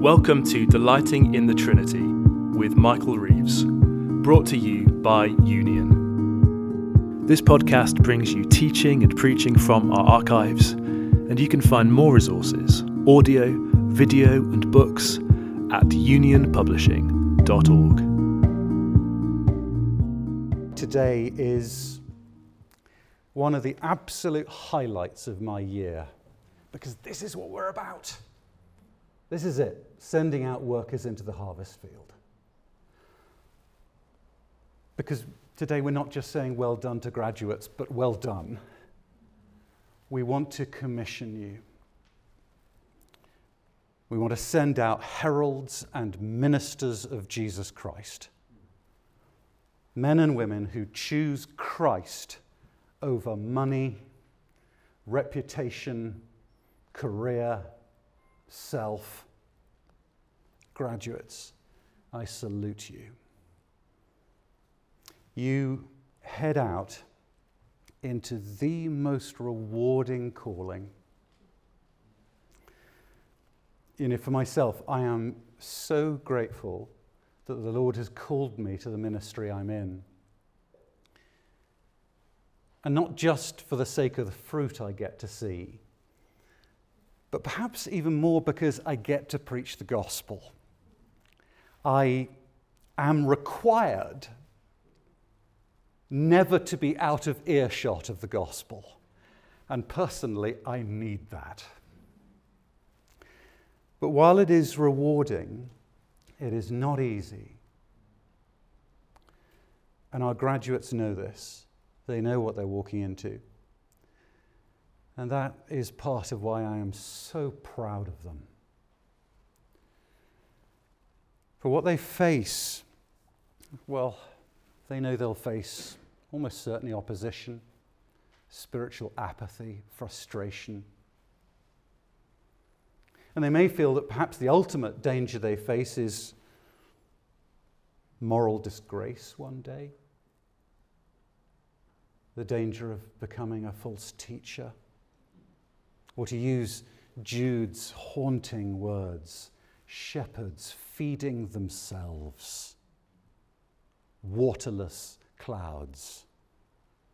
Welcome to Delighting in the Trinity with Michael Reeves, brought to you by Union. This podcast brings you teaching and preaching from our archives, and you can find more resources, audio, video, and books at unionpublishing.org. Today is one of the absolute highlights of my year because this is what we're about. This is it sending out workers into the harvest field. Because today we're not just saying well done to graduates, but well done. We want to commission you. We want to send out heralds and ministers of Jesus Christ. Men and women who choose Christ over money, reputation, career, self. Graduates, I salute you. You head out into the most rewarding calling. You know, for myself, I am so grateful that the Lord has called me to the ministry I'm in. And not just for the sake of the fruit I get to see, but perhaps even more because I get to preach the gospel. I am required never to be out of earshot of the gospel. And personally, I need that. But while it is rewarding, it is not easy. And our graduates know this. They know what they're walking into. And that is part of why I am so proud of them. For what they face, well, they know they'll face almost certainly opposition, spiritual apathy, frustration. And they may feel that perhaps the ultimate danger they face is moral disgrace one day, the danger of becoming a false teacher, or to use Jude's haunting words shepherds feeding themselves, waterless clouds,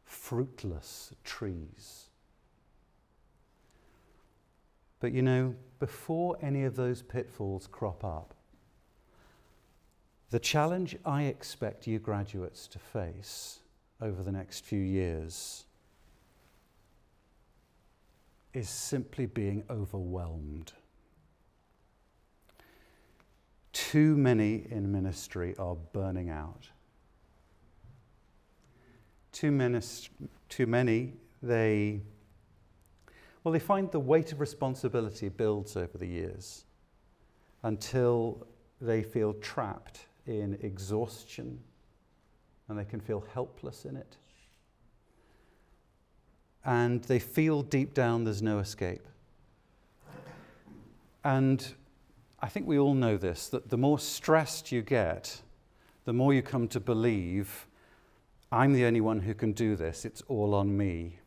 fruitless trees. But you know, before any of those pitfalls crop up, the challenge I expect you graduates to face over the next few years is simply being overwhelmed. Too many in ministry are burning out. Too many, too many they, well, they find the weight of responsibility builds over the years until they feel trapped in exhaustion and they can feel helpless in it and they feel deep down there's no escape. And I think we all know this that the more stressed you get, the more you come to believe, I'm the only one who can do this, it's all on me.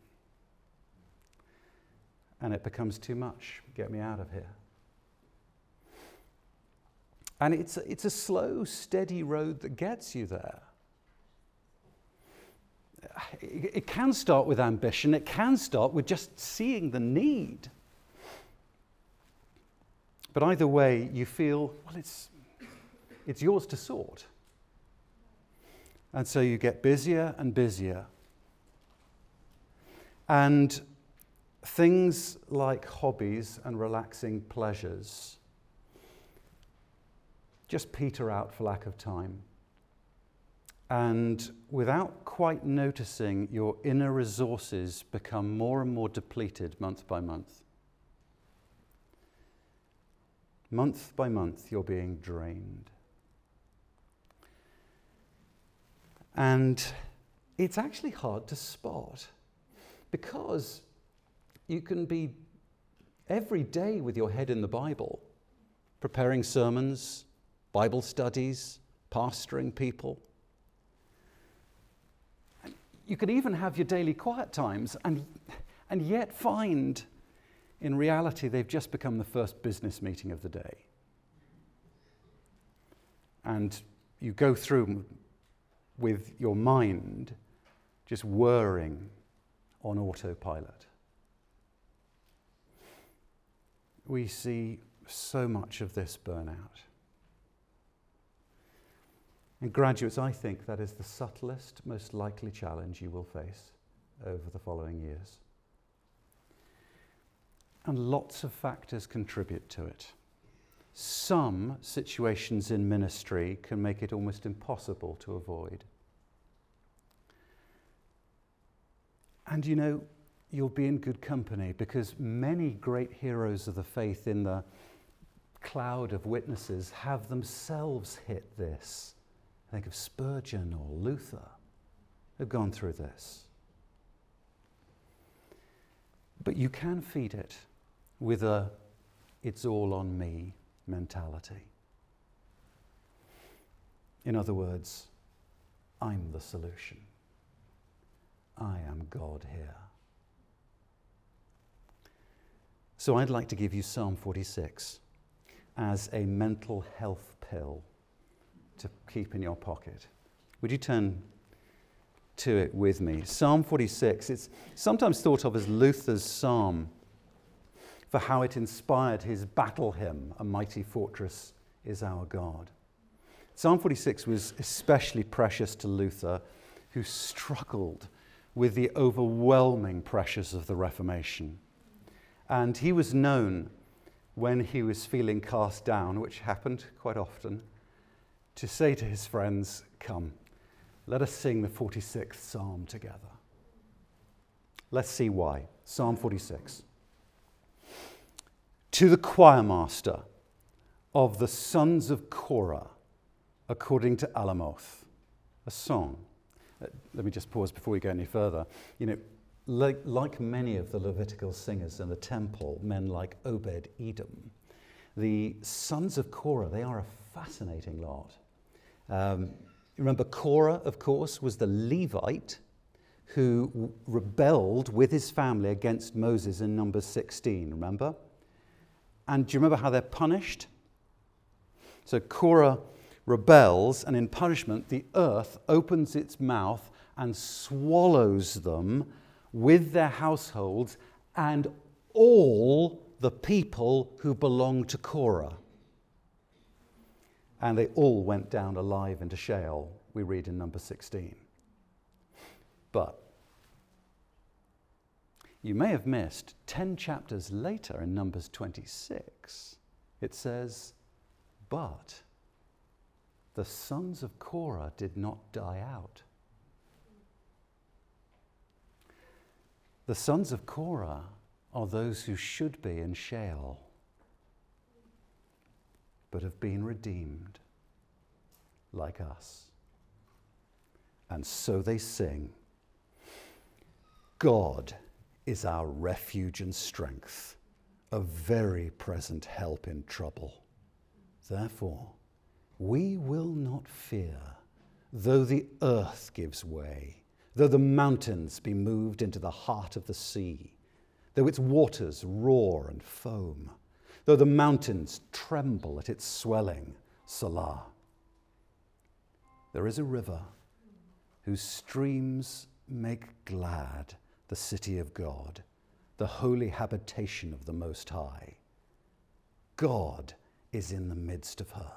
And it becomes too much. Get me out of here. And it's, it's a slow, steady road that gets you there it can start with ambition, it can start with just seeing the need. But either way, you feel, well, it's, it's yours to sort. And so you get busier and busier. And things like hobbies and relaxing pleasures just peter out for lack of time. And without quite noticing, your inner resources become more and more depleted month by month. Month by month, you're being drained. And it's actually hard to spot because you can be every day with your head in the Bible, preparing sermons, Bible studies, pastoring people you could even have your daily quiet times and, and yet find in reality they've just become the first business meeting of the day. and you go through with your mind just whirring on autopilot. We see so much of this burnout. And graduates, I think that is the subtlest, most likely challenge you will face over the following years. And lots of factors contribute to it. Some situations in ministry can make it almost impossible to avoid. And you know, you'll be in good company because many great heroes of the faith in the cloud of witnesses have themselves hit this. Think of Spurgeon or Luther who've gone through this. But you can feed it with a it's all on me mentality. In other words, I'm the solution. I am God here. So I'd like to give you Psalm 46 as a mental health pill to keep in your pocket. Would you turn to it with me? Psalm 46, it's sometimes thought of as Luther's psalm for how it inspired his battle hymn, A Mighty Fortress is Our God. Psalm 46 was especially precious to Luther, who struggled with the overwhelming pressures of the Reformation. And he was known when he was feeling cast down, which happened quite often, to say to his friends, Come, let us sing the 46th Psalm together. Let's see why. Psalm 46. To the choir master of the sons of Korah, according to Alamoth, a song. Uh, let me just pause before we go any further. You know, like, like many of the Levitical singers in the temple, men like Obed Edom, the sons of Korah, they are a fascinating lot. Um, remember, Korah, of course, was the Levite who rebelled with his family against Moses in Numbers 16, remember? And do you remember how they're punished? So Korah rebels, and in punishment, the earth opens its mouth and swallows them with their households and all the people who belong to Korah. And they all went down alive into Sheol, we read in number 16. But you may have missed 10 chapters later in Numbers 26, it says, But the sons of Korah did not die out. The sons of Korah are those who should be in Sheol, but have been redeemed like us. And so they sing God is our refuge and strength, a very present help in trouble. Therefore, we will not fear, though the earth gives way though the mountains be moved into the heart of the sea, though its waters roar and foam, though the mountains tremble at its swelling, Selah. There is a river whose streams make glad the city of God, the holy habitation of the Most High. God is in the midst of her.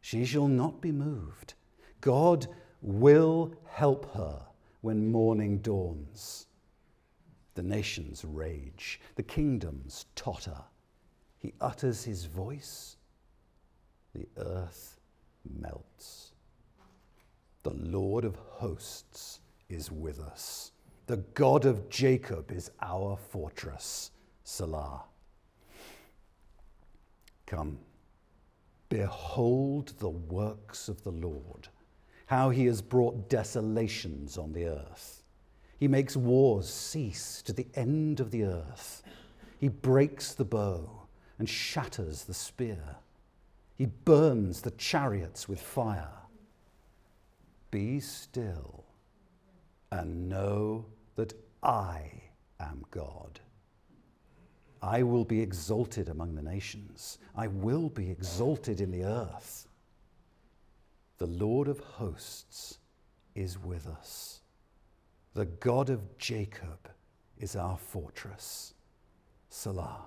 She shall not be moved. God will help her when morning dawns. The nations rage, the kingdoms totter. He utters his voice, the earth melts. The Lord of hosts is with us. The God of Jacob is our fortress. Selah. Come, behold the works of the Lord how he has brought desolations on the earth. He makes wars cease to the end of the earth. He breaks the bow and shatters the spear. He burns the chariots with fire. Be still and know that I am God. I will be exalted among the nations. I will be exalted in the earth. The Lord of hosts is with us. The God of Jacob is our fortress. Selah.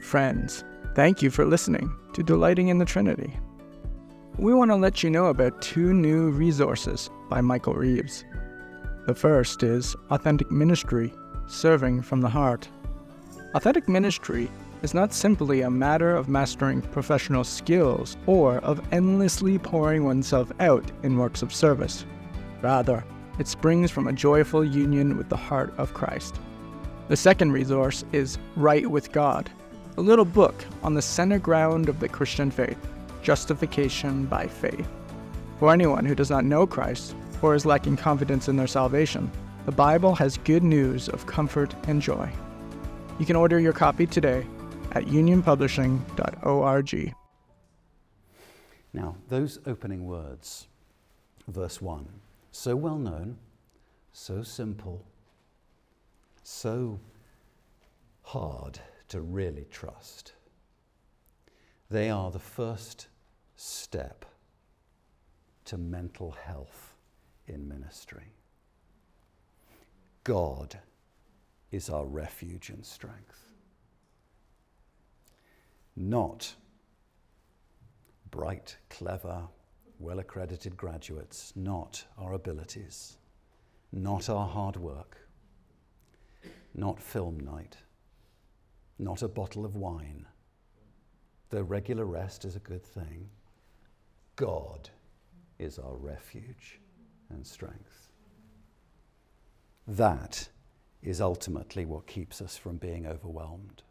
Friends, thank you for listening to Delighting in the Trinity. We want to let you know about two new resources by Michael Reeves. The first is Authentic Ministry Serving from the Heart. Authentic Ministry is not simply a matter of mastering professional skills or of endlessly pouring oneself out in works of service. Rather, it springs from a joyful union with the heart of Christ. The second resource is Right with God, a little book on the center ground of the Christian faith, justification by faith. For anyone who does not know Christ or is lacking confidence in their salvation, the Bible has good news of comfort and joy. You can order your copy today at unionpublishing.org. Now, those opening words, verse 1, so well known, so simple, so hard to really trust. They are the first step to mental health in ministry. God is our refuge and strength not bright, clever, well accredited graduates, not our abilities, not our hard work, not film night, not a bottle of wine, though regular rest is a good thing. God is our refuge and strength. That is ultimately what keeps us from being overwhelmed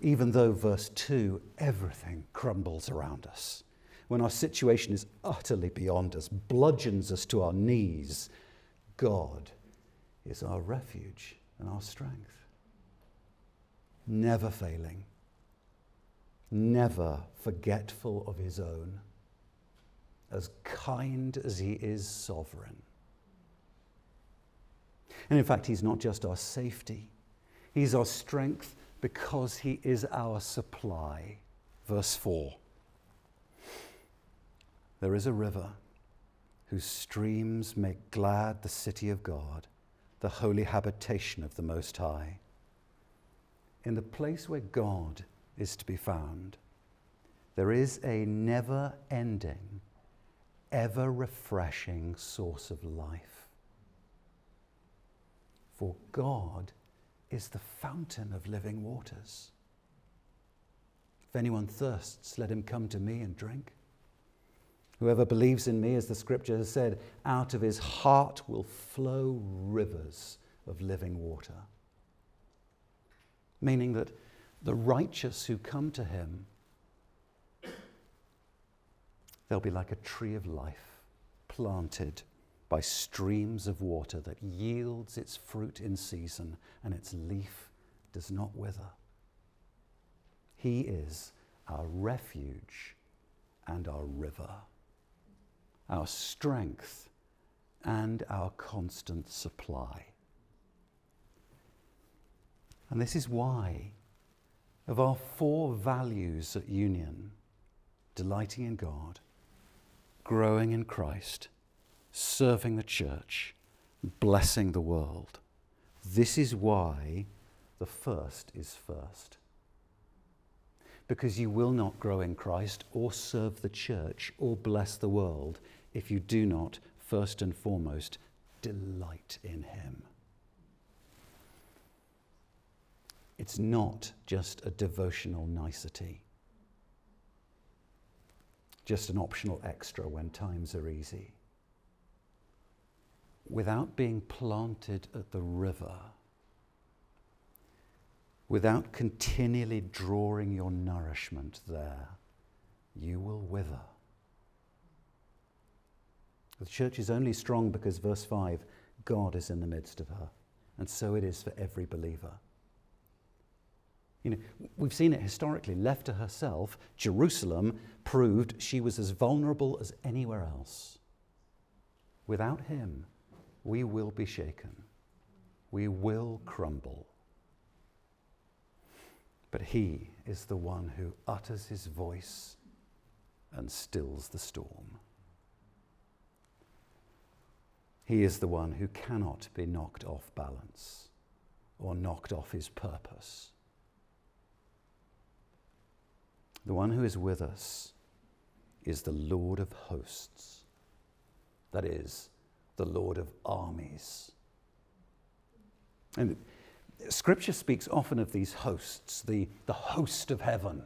even though, verse 2, everything crumbles around us. When our situation is utterly beyond us, bludgeons us to our knees, God is our refuge and our strength. Never failing, never forgetful of his own, as kind as he is sovereign. And in fact, he's not just our safety, he's our strength because he is our supply. Verse 4 There is a river whose streams make glad the city of God, the holy habitation of the Most High. In the place where God is to be found, there is a never ending, ever refreshing source of life. For God is the fountain of living waters. If anyone thirsts, let him come to me and drink. Whoever believes in me, as the scripture has said, out of his heart will flow rivers of living water. Meaning that the righteous who come to him, they'll be like a tree of life planted by streams of water that yields its fruit in season and its leaf does not wither. He is our refuge and our river, our strength and our constant supply. And this is why, of our four values at Union, delighting in God, growing in Christ, serving the church, blessing the world. This is why the first is first. Because you will not grow in Christ or serve the church or bless the world if you do not, first and foremost, delight in Him. It's not just a devotional nicety, just an optional extra when times are easy without being planted at the river, without continually drawing your nourishment there, you will wither. The church is only strong because, verse 5, God is in the midst of her. And so it is for every believer. You know, we've seen it historically. Left to herself, Jerusalem proved she was as vulnerable as anywhere else. Without him, we will be shaken. We will crumble. But He is the one who utters His voice and stills the storm. He is the one who cannot be knocked off balance or knocked off his purpose. The one who is with us is the Lord of hosts, that is, the Lord of armies. And Scripture speaks often of these hosts, the, the host of heaven,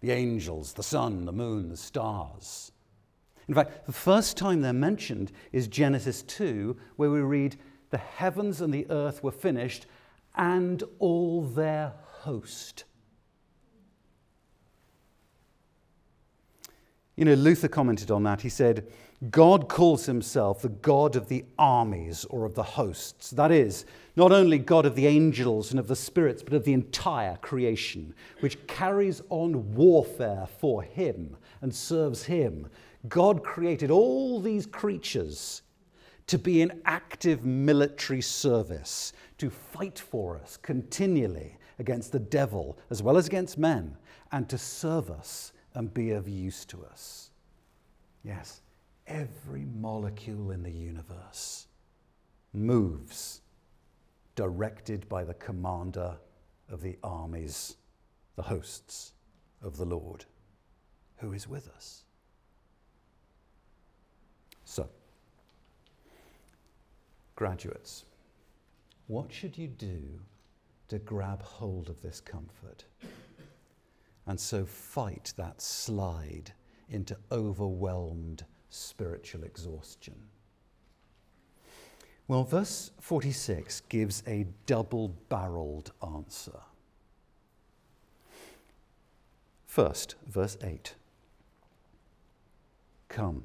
the angels, the sun, the moon, the stars. In fact, the first time they're mentioned is Genesis 2, where we read, The heavens and the earth were finished, and all their host. You know, Luther commented on that. He said, God calls himself the God of the armies or of the hosts. That is, not only God of the angels and of the spirits, but of the entire creation, which carries on warfare for him and serves him. God created all these creatures to be in active military service, to fight for us continually against the devil as well as against men, and to serve us and be of use to us. Yes, every molecule in the universe moves directed by the commander of the armies, the hosts of the Lord, who is with us. So, graduates, what should you do to grab hold of this comfort? And so fight that slide into overwhelmed spiritual exhaustion. Well, verse 46 gives a double barreled answer. First, verse 8 Come,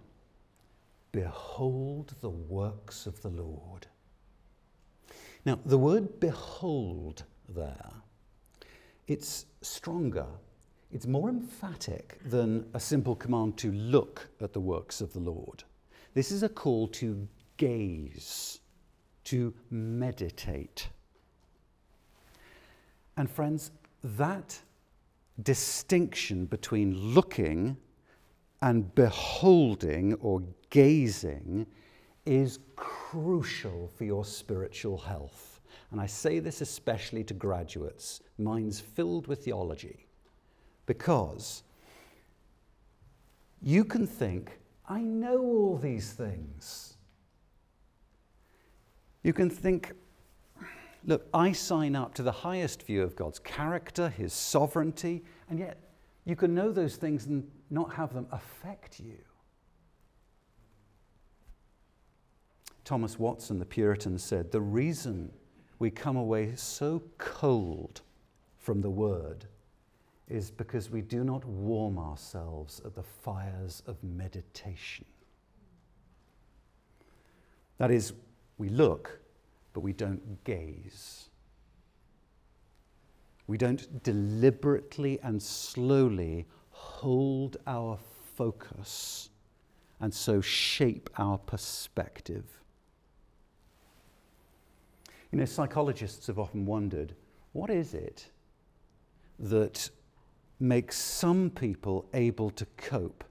behold the works of the Lord. Now, the word behold there, it's stronger it's more emphatic than a simple command to look at the works of the Lord. This is a call to gaze, to meditate. And, friends, that distinction between looking and beholding or gazing is crucial for your spiritual health. And I say this especially to graduates, minds filled with theology. Because you can think, I know all these things. You can think, look, I sign up to the highest view of God's character, his sovereignty, and yet you can know those things and not have them affect you. Thomas Watson, the Puritan, said, The reason we come away so cold from the Word is because we do not warm ourselves at the fires of meditation. That is, we look, but we don't gaze. We don't deliberately and slowly hold our focus and so shape our perspective. You know, psychologists have often wondered what is it that makes some people able to cope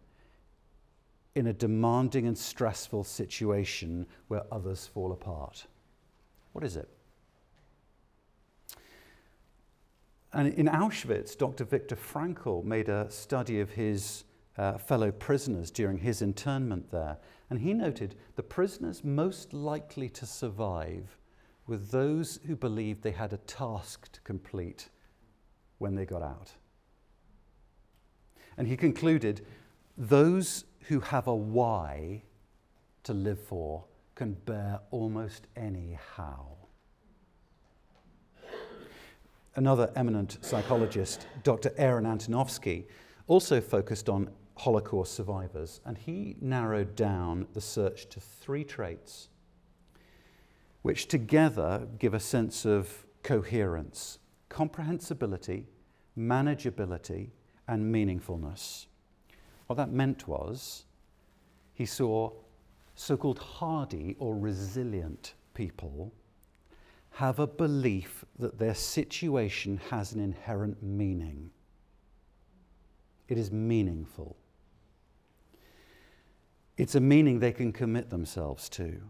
in a demanding and stressful situation where others fall apart. What is it? And in Auschwitz, Dr. Viktor Frankl made a study of his uh, fellow prisoners during his internment there. And he noted the prisoners most likely to survive were those who believed they had a task to complete when they got out. And he concluded those who have a why to live for can bear almost any how. Another eminent psychologist, Dr. Aaron Antonovsky, also focused on Holocaust survivors, and he narrowed down the search to three traits, which together give a sense of coherence comprehensibility, manageability, and meaningfulness. What that meant was he saw so called hardy or resilient people have a belief that their situation has an inherent meaning. It is meaningful. It's a meaning they can commit themselves to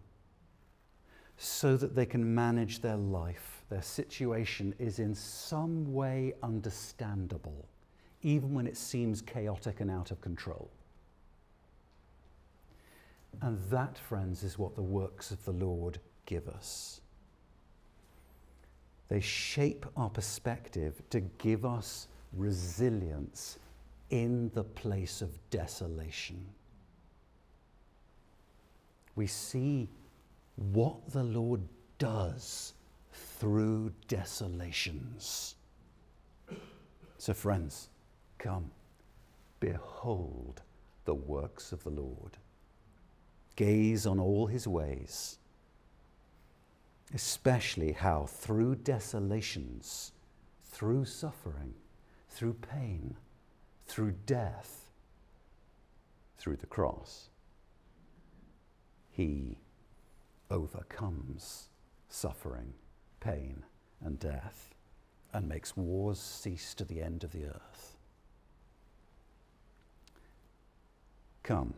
so that they can manage their life. Their situation is in some way understandable, even when it seems chaotic and out of control. And that, friends, is what the works of the Lord give us. They shape our perspective to give us resilience in the place of desolation. We see what the Lord does through desolations. So, friends, come, behold the works of the Lord. Gaze on all his ways, especially how through desolations, through suffering, through pain, through death, through the cross, he overcomes suffering, pain, and death, and makes wars cease to the end of the earth. Come,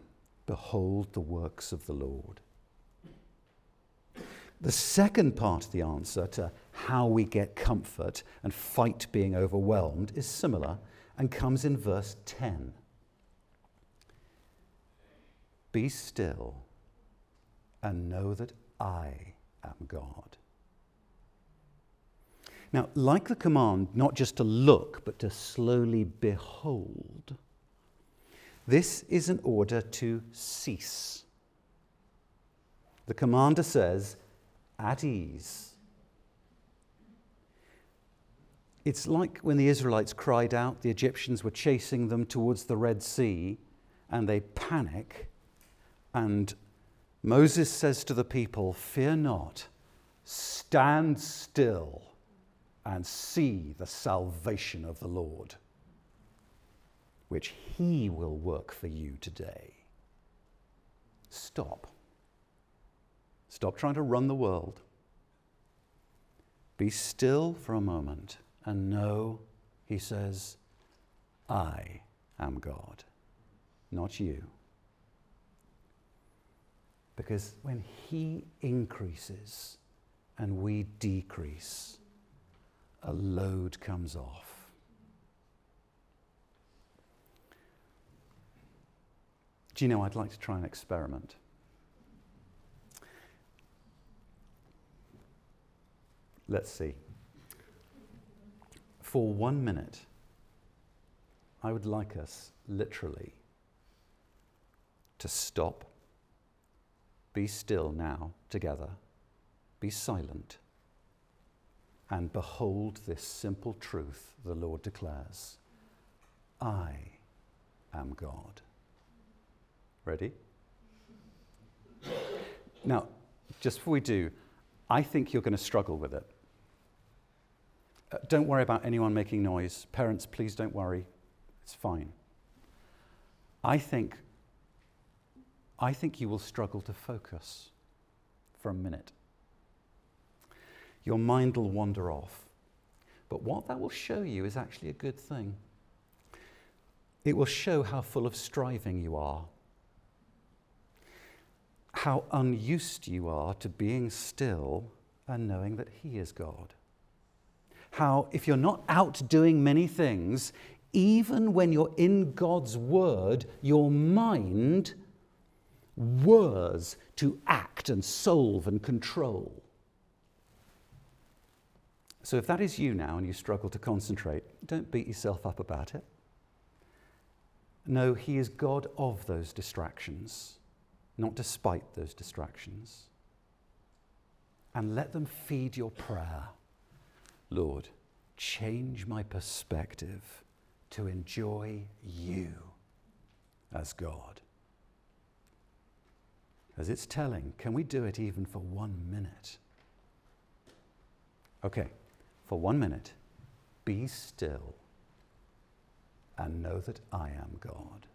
behold the works of the Lord. The second part of the answer to how we get comfort and fight being overwhelmed is similar and comes in verse 10. Be still and know that I am God. Now, like the command not just to look, but to slowly behold, this is an order to cease. The commander says, at ease. It's like when the Israelites cried out, the Egyptians were chasing them towards the Red Sea, and they panic and Moses says to the people, Fear not, stand still and see the salvation of the Lord, which he will work for you today. Stop. Stop trying to run the world. Be still for a moment and know, he says, I am God, not you. Because when He increases and we decrease, a load comes off. Do you know, I'd like to try an experiment. Let's see. For one minute, I would like us literally to stop be still now together. Be silent. And behold this simple truth the Lord declares I am God. Ready? Now, just before we do, I think you're going to struggle with it. Uh, don't worry about anyone making noise. Parents, please don't worry. It's fine. I think I think you will struggle to focus for a minute. Your mind will wander off. But what that will show you is actually a good thing. It will show how full of striving you are, how unused you are to being still and knowing that He is God. How, if you're not out doing many things, even when you're in God's Word, your mind words to act and solve and control. So, if that is you now and you struggle to concentrate, don't beat yourself up about it. No, He is God of those distractions, not despite those distractions. And let them feed your prayer. Lord, change my perspective to enjoy you as God. As it's telling, can we do it even for one minute? Okay, for one minute, be still and know that I am God.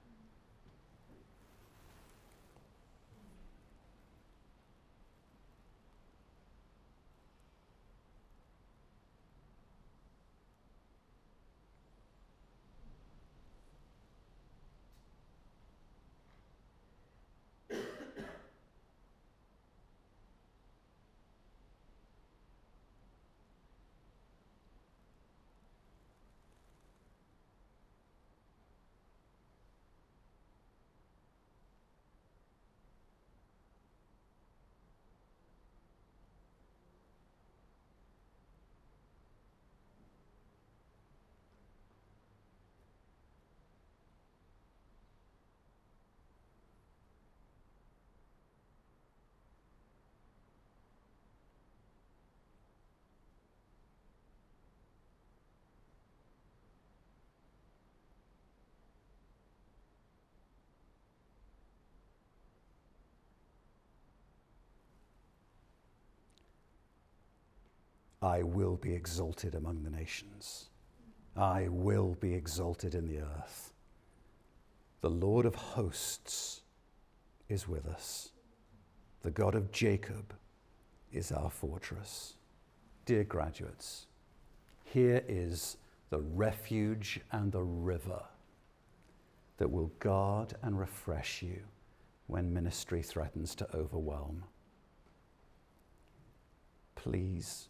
I will be exalted among the nations. I will be exalted in the earth. The Lord of hosts is with us. The God of Jacob is our fortress. Dear graduates, here is the refuge and the river that will guard and refresh you when ministry threatens to overwhelm. Please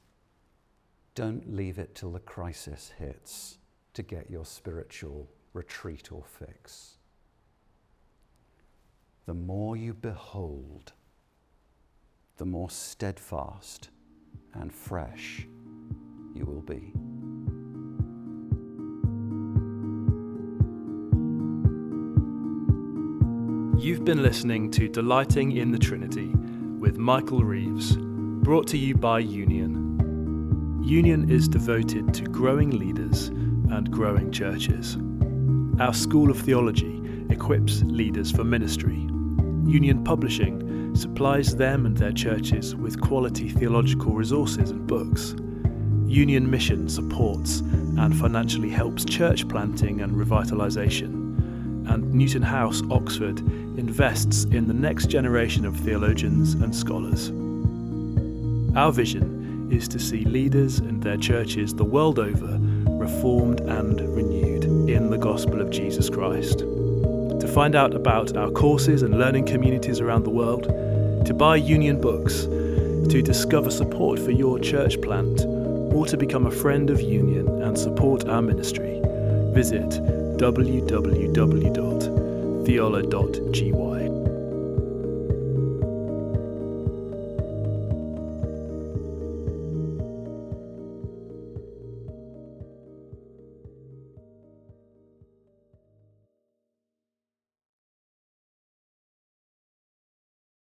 don't leave it till the crisis hits to get your spiritual retreat or fix. The more you behold, the more steadfast and fresh you will be. You've been listening to Delighting in the Trinity with Michael Reeves, brought to you by Union. Union is devoted to growing leaders and growing churches. Our School of Theology equips leaders for ministry. Union Publishing supplies them and their churches with quality theological resources and books. Union Mission supports and financially helps church planting and revitalisation and Newton House, Oxford, invests in the next generation of theologians and scholars. Our vision is to see leaders and their churches the world over reformed and renewed in the gospel of Jesus Christ. To find out about our courses and learning communities around the world, to buy Union books, to discover support for your church plant, or to become a friend of Union and support our ministry, visit www.theolo.gy.